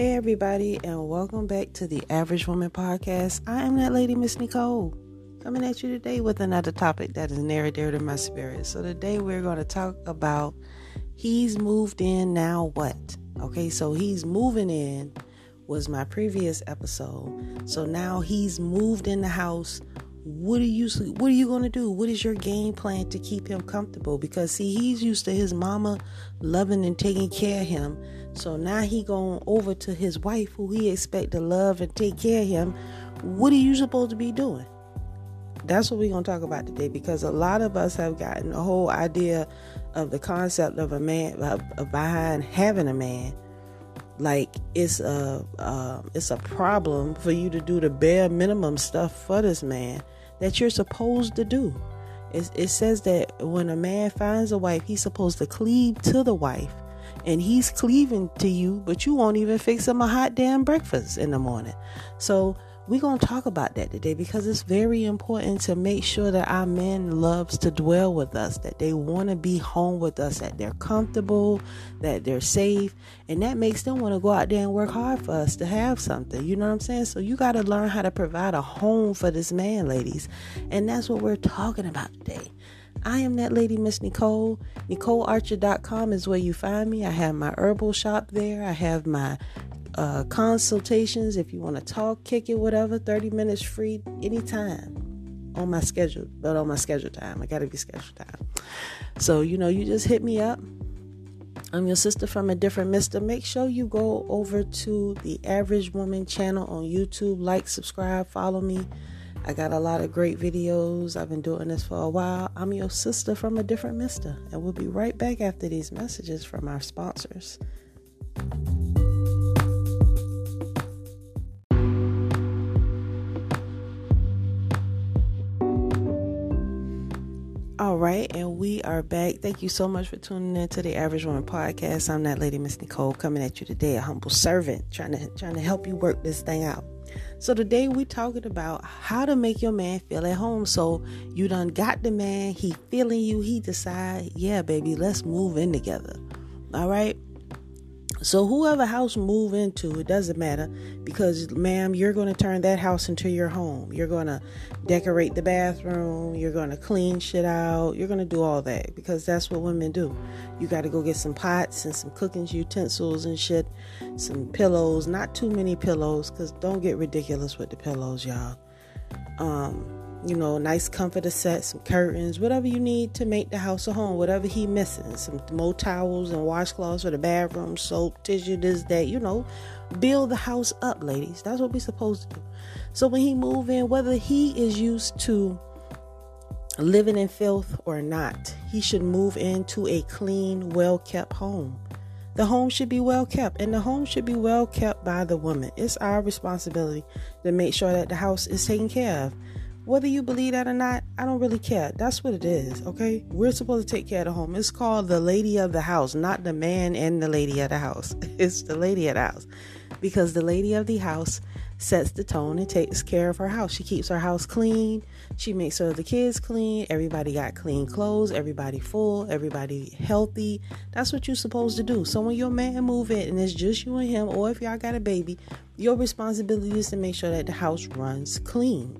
Hey, everybody, and welcome back to the Average Woman Podcast. I am that lady, Miss Nicole, coming at you today with another topic that is near and dear to my spirit. So, today we're going to talk about He's Moved In Now What? Okay, so He's Moving In was my previous episode. So now He's moved in the house what are you what are you going to do what is your game plan to keep him comfortable because see he's used to his mama loving and taking care of him so now he going over to his wife who he expect to love and take care of him. What are you supposed to be doing? That's what we're going to talk about today because a lot of us have gotten the whole idea of the concept of a man of, of behind having a man. Like it's a uh, it's a problem for you to do the bare minimum stuff for this man that you're supposed to do. It, it says that when a man finds a wife, he's supposed to cleave to the wife, and he's cleaving to you, but you won't even fix him a hot damn breakfast in the morning. So we're going to talk about that today because it's very important to make sure that our men loves to dwell with us that they want to be home with us that they're comfortable that they're safe and that makes them want to go out there and work hard for us to have something you know what i'm saying so you got to learn how to provide a home for this man ladies and that's what we're talking about today I am that lady, Miss Nicole. NicoleArcher.com is where you find me. I have my herbal shop there. I have my uh, consultations if you want to talk, kick it, whatever. 30 minutes free anytime on my schedule, but on my schedule time. I got to be scheduled time. So, you know, you just hit me up. I'm your sister from a different mister. Make sure you go over to the Average Woman channel on YouTube. Like, subscribe, follow me. I got a lot of great videos. I've been doing this for a while. I'm your sister from a different mister. And we'll be right back after these messages from our sponsors. All right, and we are back. Thank you so much for tuning in to the Average Woman podcast. I'm that lady, Miss Nicole, coming at you today, a humble servant, trying to trying to help you work this thing out. So today we're talking about how to make your man feel at home. So you done got the man, he feeling you, he decide, yeah, baby, let's move in together. All right. So whoever house move into, it doesn't matter because ma'am, you're going to turn that house into your home. You're going to decorate the bathroom, you're going to clean shit out, you're going to do all that because that's what women do. You got to go get some pots and some cooking utensils and shit, some pillows, not too many pillows cuz don't get ridiculous with the pillows, y'all. Um you know, nice comforter set, some curtains, whatever you need to make the house a home, whatever he missing, some more towels and washcloths for the bathroom, soap, tissue, this, that, you know, build the house up, ladies. That's what we're supposed to do. So when he move in, whether he is used to living in filth or not, he should move into a clean, well kept home. The home should be well kept, and the home should be well kept by the woman. It's our responsibility to make sure that the house is taken care of. Whether you believe that or not, I don't really care. That's what it is, okay? We're supposed to take care of the home. It's called the lady of the house, not the man and the lady of the house. It's the lady of the house. Because the lady of the house sets the tone and takes care of her house. She keeps her house clean. She makes sure the kids clean. Everybody got clean clothes. Everybody full. Everybody healthy. That's what you're supposed to do. So when your man move in and it's just you and him, or if y'all got a baby, your responsibility is to make sure that the house runs clean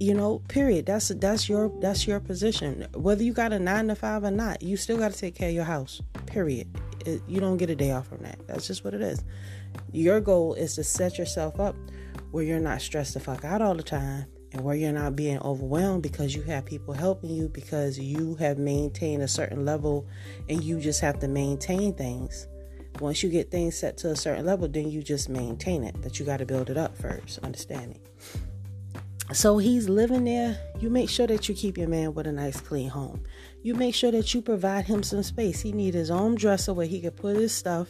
you know period. That's that's your that's your position. Whether you got a nine to five or not you still got to take care of your house period. It, you don't get a day off from that. That's just what it is. Your goal is to set yourself up where you're not stressed the fuck out all the time and where you're not being overwhelmed because you have people helping you because you have maintained a certain level and you just have to maintain things. Once you get things set to a certain level then you just maintain it but you got to build it up first. Understanding so he's living there. You make sure that you keep your man with a nice clean home. You make sure that you provide him some space. He need his own dresser where he could put his stuff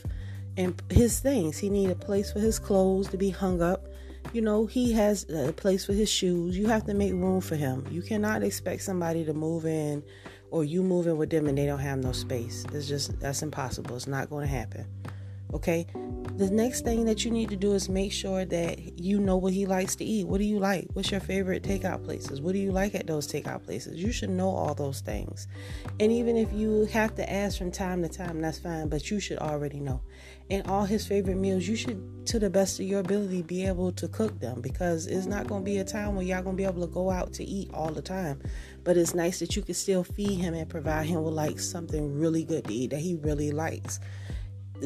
and his things. He need a place for his clothes to be hung up. You know, he has a place for his shoes. You have to make room for him. You cannot expect somebody to move in or you move in with them and they don't have no space. It's just that's impossible. It's not going to happen. Okay? The next thing that you need to do is make sure that you know what he likes to eat. What do you like? What's your favorite takeout places? What do you like at those takeout places? You should know all those things. And even if you have to ask from time to time, that's fine, but you should already know. And all his favorite meals, you should, to the best of your ability, be able to cook them because it's not going to be a time where y'all going to be able to go out to eat all the time. But it's nice that you can still feed him and provide him with like something really good to eat that he really likes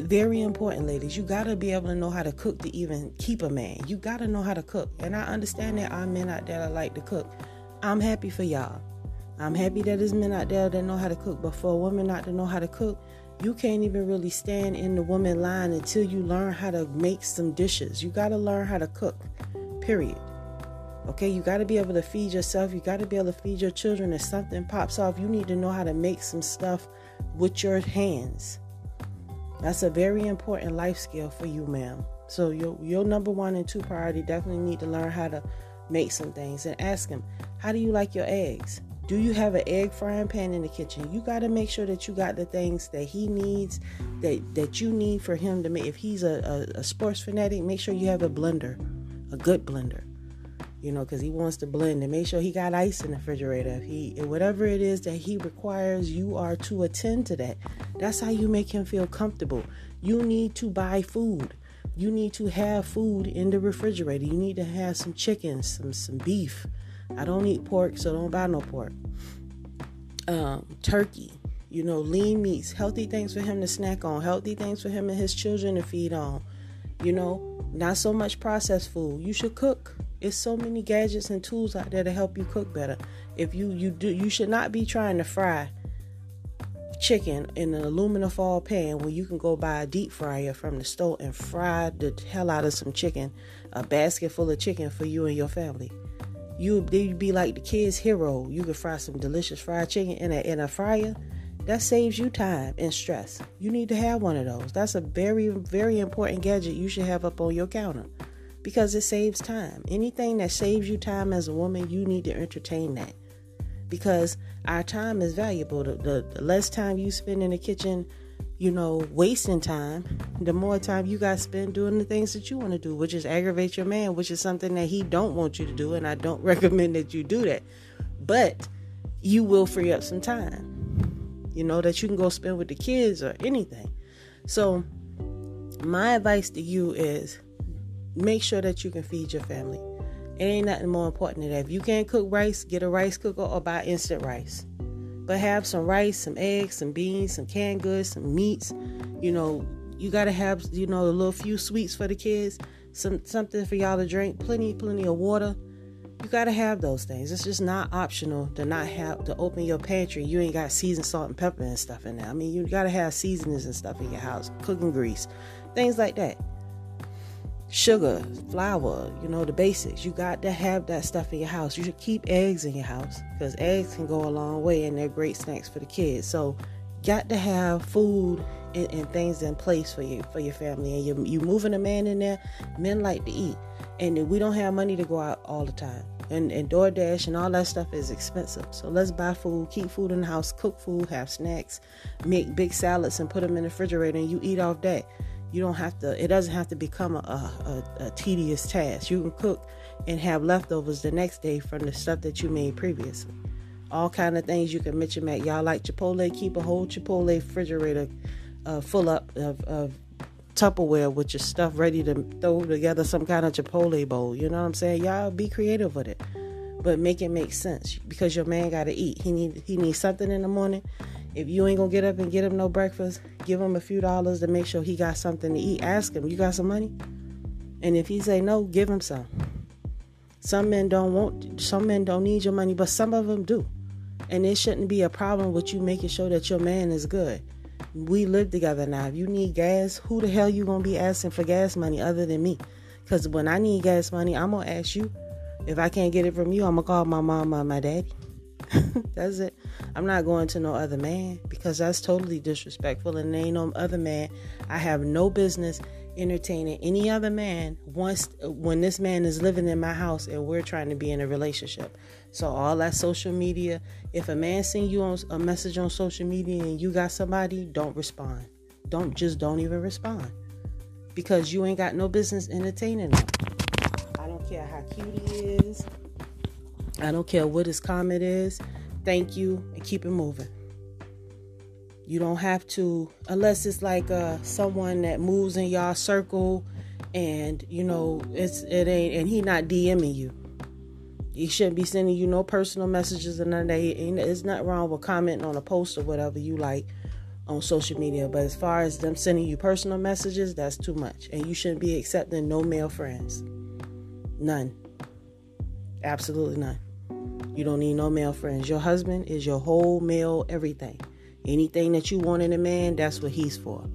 very important, ladies. You got to be able to know how to cook to even keep a man. You got to know how to cook. And I understand that I'm men out there that like to cook. I'm happy for y'all. I'm happy that there's men out there that know how to cook. But for a woman not to know how to cook, you can't even really stand in the woman line until you learn how to make some dishes. You got to learn how to cook, period. Okay, you got to be able to feed yourself. You got to be able to feed your children. If something pops off, you need to know how to make some stuff with your hands. That's a very important life skill for you, ma'am. So your your number one and two priority definitely need to learn how to make some things and ask him, how do you like your eggs? Do you have an egg frying pan in the kitchen? You got to make sure that you got the things that he needs, that that you need for him to make. If he's a, a, a sports fanatic, make sure you have a blender, a good blender you know, because he wants to blend and make sure he got ice in the refrigerator. He, whatever it is that he requires, you are to attend to that. That's how you make him feel comfortable. You need to buy food. You need to have food in the refrigerator. You need to have some chicken, some some beef. I don't eat pork, so don't buy no pork. Um, turkey, you know, lean meats, healthy things for him to snack on, healthy things for him and his children to feed on. You know, not so much processed food. You should cook it's so many gadgets and tools out there to help you cook better. If you you do you should not be trying to fry chicken in an aluminum foil pan when you can go buy a deep fryer from the store and fry the hell out of some chicken, a basket full of chicken for you and your family. You would be like the kid's hero. You could fry some delicious fried chicken in a in a fryer. That saves you time and stress. You need to have one of those. That's a very very important gadget you should have up on your counter because it saves time. Anything that saves you time as a woman, you need to entertain that because our time is valuable. The, the, the, less time you spend in the kitchen, you know, wasting time, the more time you got spent doing the things that you want to do, which is aggravate your man, which is something that he don't want you to do, and I don't recommend that you do that. But you will free up some time, you know, that you can go spend with the kids or anything. So, my advice to you is make sure that you can feed your family. It ain't nothing more important than that. If you can't cook rice, get a rice cooker or buy instant rice. But have some rice, some eggs, some beans, some canned goods, some meats. You know, you gotta have, you know, a little few sweets for the kids, some something for y'all to drink, plenty, plenty of water. You gotta have those things. It's just not optional to not have to open your pantry. You ain't got seasoned salt and pepper and stuff in there. I mean, you gotta have seasonings and stuff in your house, cooking grease, things like that sugar, flour, you know, the basics. You got to have that stuff in your house. You should keep eggs in your house because eggs can go a long way and they're great snacks for the kids. So, got to have food and, and things in place for you for your family. And you you moving a man in there. Men like to eat, and we don't have money to go out all the time. And, and DoorDash and all that stuff is expensive. So let's buy food, keep food in the house, cook food, have snacks, make big salads and put them in the refrigerator, and you eat off that you don't have to it doesn't have to become a, a, a, tedious task. You can cook and have leftovers the next day from the stuff that you made previously. All kind of things you can mix and match. Y'all like chipotle? Keep a whole chipotle refrigerator uh, full up of, of tupperware with your stuff ready to throw together some kind of chipotle bowl. You know what i'm saying? Y'all be creative with it. But make it make sense because your man got to eat. He need he needs something in the morning if you ain't gonna get up and get him no breakfast, give him a few dollars to make sure he got something to eat. Ask him, you got some money? And if he say no, give him some. Some men don't want, some men don't need your money, but some of them do. And it shouldn't be a problem with you making sure that your man is good. We live together now. If you need gas, who the hell you gonna be asking for gas money other than me? Because when I need gas money, I'm gonna ask you. If I can't get it from you, I'm gonna call my mom or my daddy. that's it. I'm not going to no other man because that's totally disrespectful and ain't no other man. I have no business entertaining any other man once when this man is living in my house and we're trying to be in a relationship. So all that social media, if a man send you on a message on social media and you got somebody, don't respond. Don't just don't even respond. because you ain't got no business entertaining them. I don't care how cute he is. I don't care what his comment is. Thank you and keep it moving. You don't have to, unless it's like uh, someone that moves in y'all circle, and you know it's it ain't, and he not DMing you. He shouldn't be sending you no personal messages and none of that. It's not wrong with commenting on a post or whatever you like on social media. But as far as them sending you personal messages, that's too much. And you shouldn't be accepting no male friends. None. Absolutely none. You don't need no male friends. Your husband is your whole male everything. Anything that you want in a man, that's what he's for.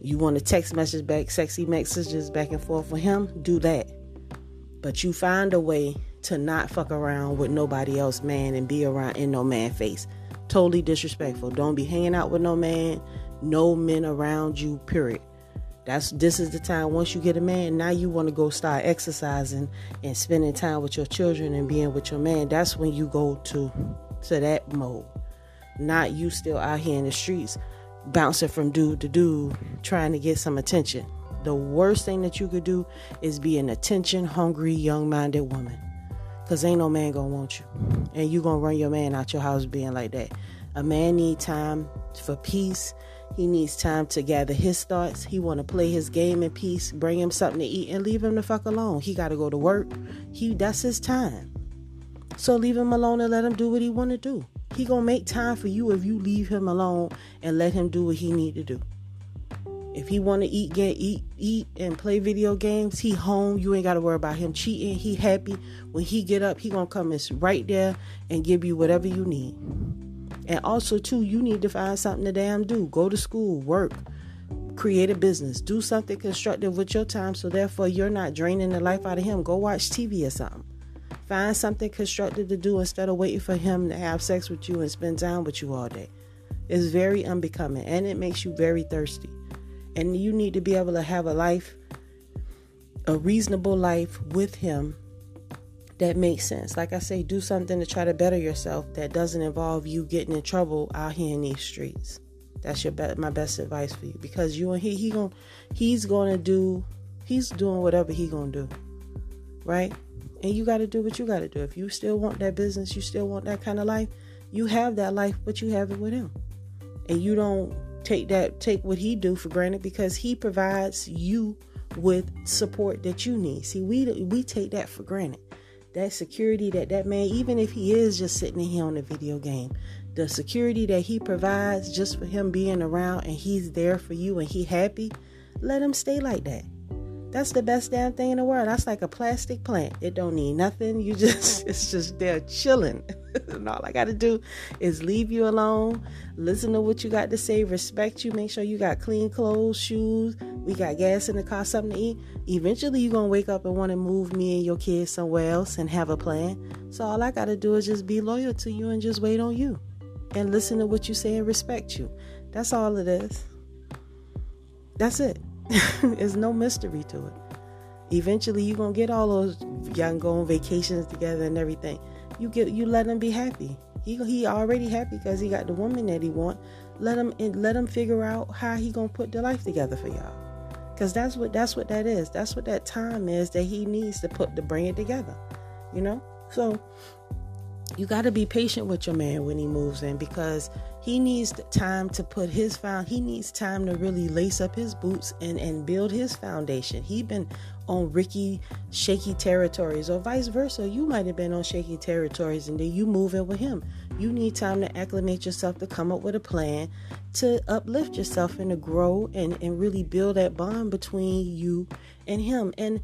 You want to text message back, sexy messages back and forth with him, do that. But you find a way to not fuck around with nobody else man and be around in no man face. Totally disrespectful. Don't be hanging out with no man, no men around you, period. That's this is the time once you get a man, now you want to go start exercising and spending time with your children and being with your man. That's when you go to to that mode. Not you still out here in the streets bouncing from dude to dude trying to get some attention. The worst thing that you could do is be an attention hungry young minded woman. Cause ain't no man gonna want you. And you gonna run your man out your house being like that. A man need time for peace. He needs time to gather his thoughts. He wanna play his game in peace, bring him something to eat, and leave him the fuck alone. He gotta go to work. He that's his time. So leave him alone and let him do what he wanna do. He gonna make time for you if you leave him alone and let him do what he need to do. If he want to eat, get eat, eat, and play video games, he home. You ain't got to worry about him cheating. He happy when he get up. He gonna come and right there and give you whatever you need. And also too, you need to find something to damn do. Go to school, work, create a business, do something constructive with your time. So therefore, you're not draining the life out of him. Go watch TV or something. Find something constructive to do instead of waiting for him to have sex with you and spend time with you all day. It's very unbecoming and it makes you very thirsty. And you need to be able to have a life, a reasonable life with him that makes sense. Like I say, do something to try to better yourself that doesn't involve you getting in trouble out here in these streets. That's your be- my best advice for you because you and he he going he's going to do he's doing whatever he going to do. Right? And you got to do what you got to do. If you still want that business, you still want that kind of life, you have that life, but you have it with him. And you don't take that take what he do for granted because he provides you with support that you need. See, we we take that for granted. That security that that man, even if he is just sitting in here on the video game, the security that he provides just for him being around and he's there for you and he happy, let him stay like that. That's the best damn thing in the world. That's like a plastic plant. It don't need nothing. You just it's just there chilling. and all I gotta do is leave you alone, listen to what you got to say, respect you, make sure you got clean clothes, shoes, we got gas in the car, something to eat. Eventually you're gonna wake up and want to move me and your kids somewhere else and have a plan. So all I gotta do is just be loyal to you and just wait on you. And listen to what you say and respect you. That's all it is. That's it. There's no mystery to it. Eventually, you're gonna get all those y'all go on vacations together and everything. You get you let him be happy. He he already happy because he got the woman that he want. Let him let him figure out how he gonna put the life together for y'all. Cause that's what that's what that is. That's what that time is that he needs to put to bring it together. You know. So you got to be patient with your man when he moves in because he needs time to put his found he needs time to really lace up his boots and and build his foundation. He been on ricky shaky territories or vice versa. You might have been on shaky territories and then you move in with him. You need time to acclimate yourself to come up with a plan to uplift yourself and to grow and and really build that bond between you and him. And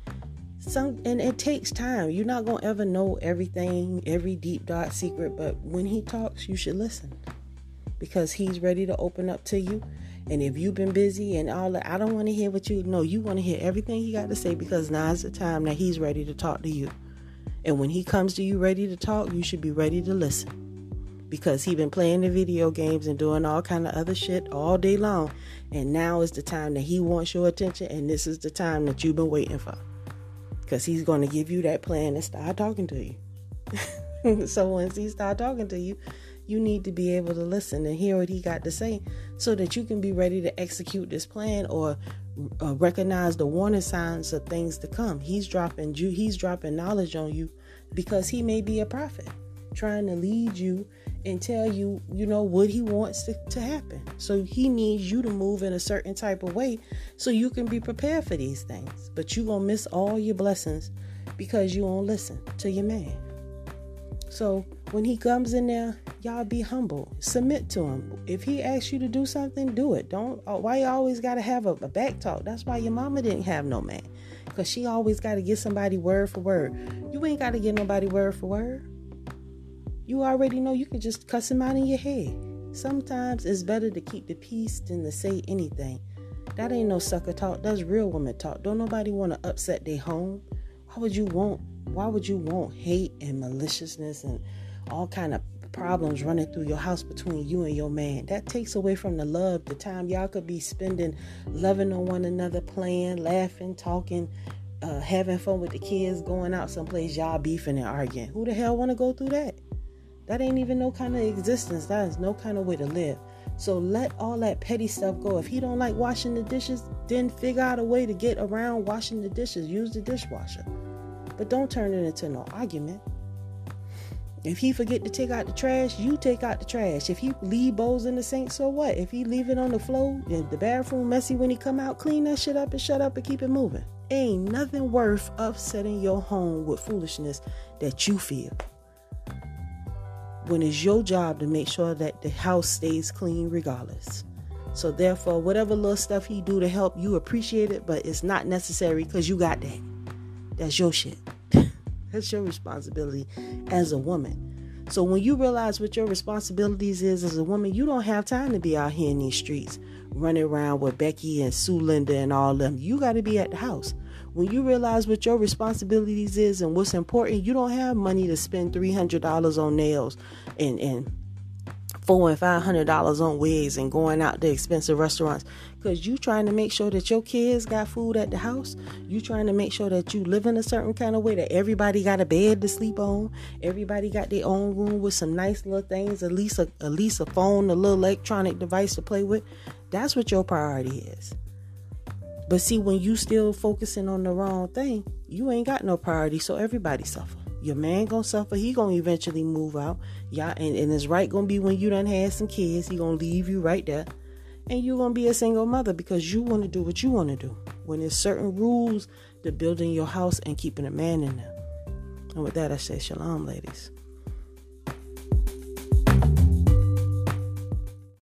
some and it takes time. You're not gonna ever know everything every deep dark secret but when he talks you should listen because he's ready to open up to you. And if you've been busy and all that i don't want to hear what you know you want to hear everything he got to say because now's the time that he's ready to talk to you. And when he comes to you ready to talk you should be ready to listen. Because he been playing the video games and doing all kind of other shit all day long. And now is the time that he wants your attention and this is the time that you've been waiting for. Because he's going to give you that plan and start talking to you. so once he start talking to you, You need to be able to listen and hear what he got to say so that you can be ready to execute this plan or uh, recognize the warning signs of things to come. He's dropping you he's dropping knowledge on you because he may be a prophet trying to lead you and tell you, you know, what he wants to, to happen. So he needs you to move in a certain type of way so you can be prepared for these things. But you're going to miss all your blessings because you won't listen to your man. So when he comes in there, y'all be humble. Submit to him. If he asks you to do something, do it. Don't. Uh, why you always got to have a, a back talk? That's why your mama didn't have no man, cause she always got to get somebody word for word. You ain't got to get nobody word for word. You already know you can just cuss him out in your head. Sometimes it's better to keep the peace than to say anything. That ain't no sucker talk. That's real woman talk. Don't nobody want to upset their home. Why would you want? Why would you want hate and maliciousness and all kind of problems running through your house between you and your man? That takes away from the love, the time y'all could be spending loving on one another, playing, laughing, talking, uh, having fun with the kids, going out someplace y'all beefing and arguing. Who the hell want to go through that? That ain't even no kind of existence. That is no kind of way to live. So let all that petty stuff go. If he don't like washing the dishes, then figure out a way to get around washing the dishes. Use the dishwasher. But don't turn it into no argument. If he forget to take out the trash, you take out the trash. If he leave bowls in the sink, so what? If he leave it on the floor in the bathroom messy when he come out, clean that shit up and shut up and keep it moving. Ain't nothing worth upsetting your home with foolishness that you feel when it's your job to make sure that the house stays clean regardless. So therefore, whatever little stuff he do to help, you appreciate it, but it's not necessary because you got that. That's your shit. That's your responsibility as a woman. So when you realize what your responsibilities is as a woman, you don't have time to be out here in these streets running around with Becky and Sue Linda and all them. You got to be at the house when you realize what your responsibilities is and what's important, you don't have money to spend three hundred dollars on nails and and four and five hundred dollars on wigs and going out to expensive restaurants because you trying to make sure that your kids got food at the house you trying to make sure that you live in a certain kind of way that everybody got a bed to sleep on everybody got their own room with some nice little things at least a, at least a phone a little electronic device to play with that's what your priority is but see, when you still focusing on the wrong thing, you ain't got no priority. So everybody suffer. Your man gonna suffer. He gonna eventually move out. Yeah, and, and it's right gonna be when you done had some kids. He gonna leave you right there, and you gonna be a single mother because you want to do what you want to do. When there's certain rules to building your house and keeping a man in there. And with that, I say shalom, ladies.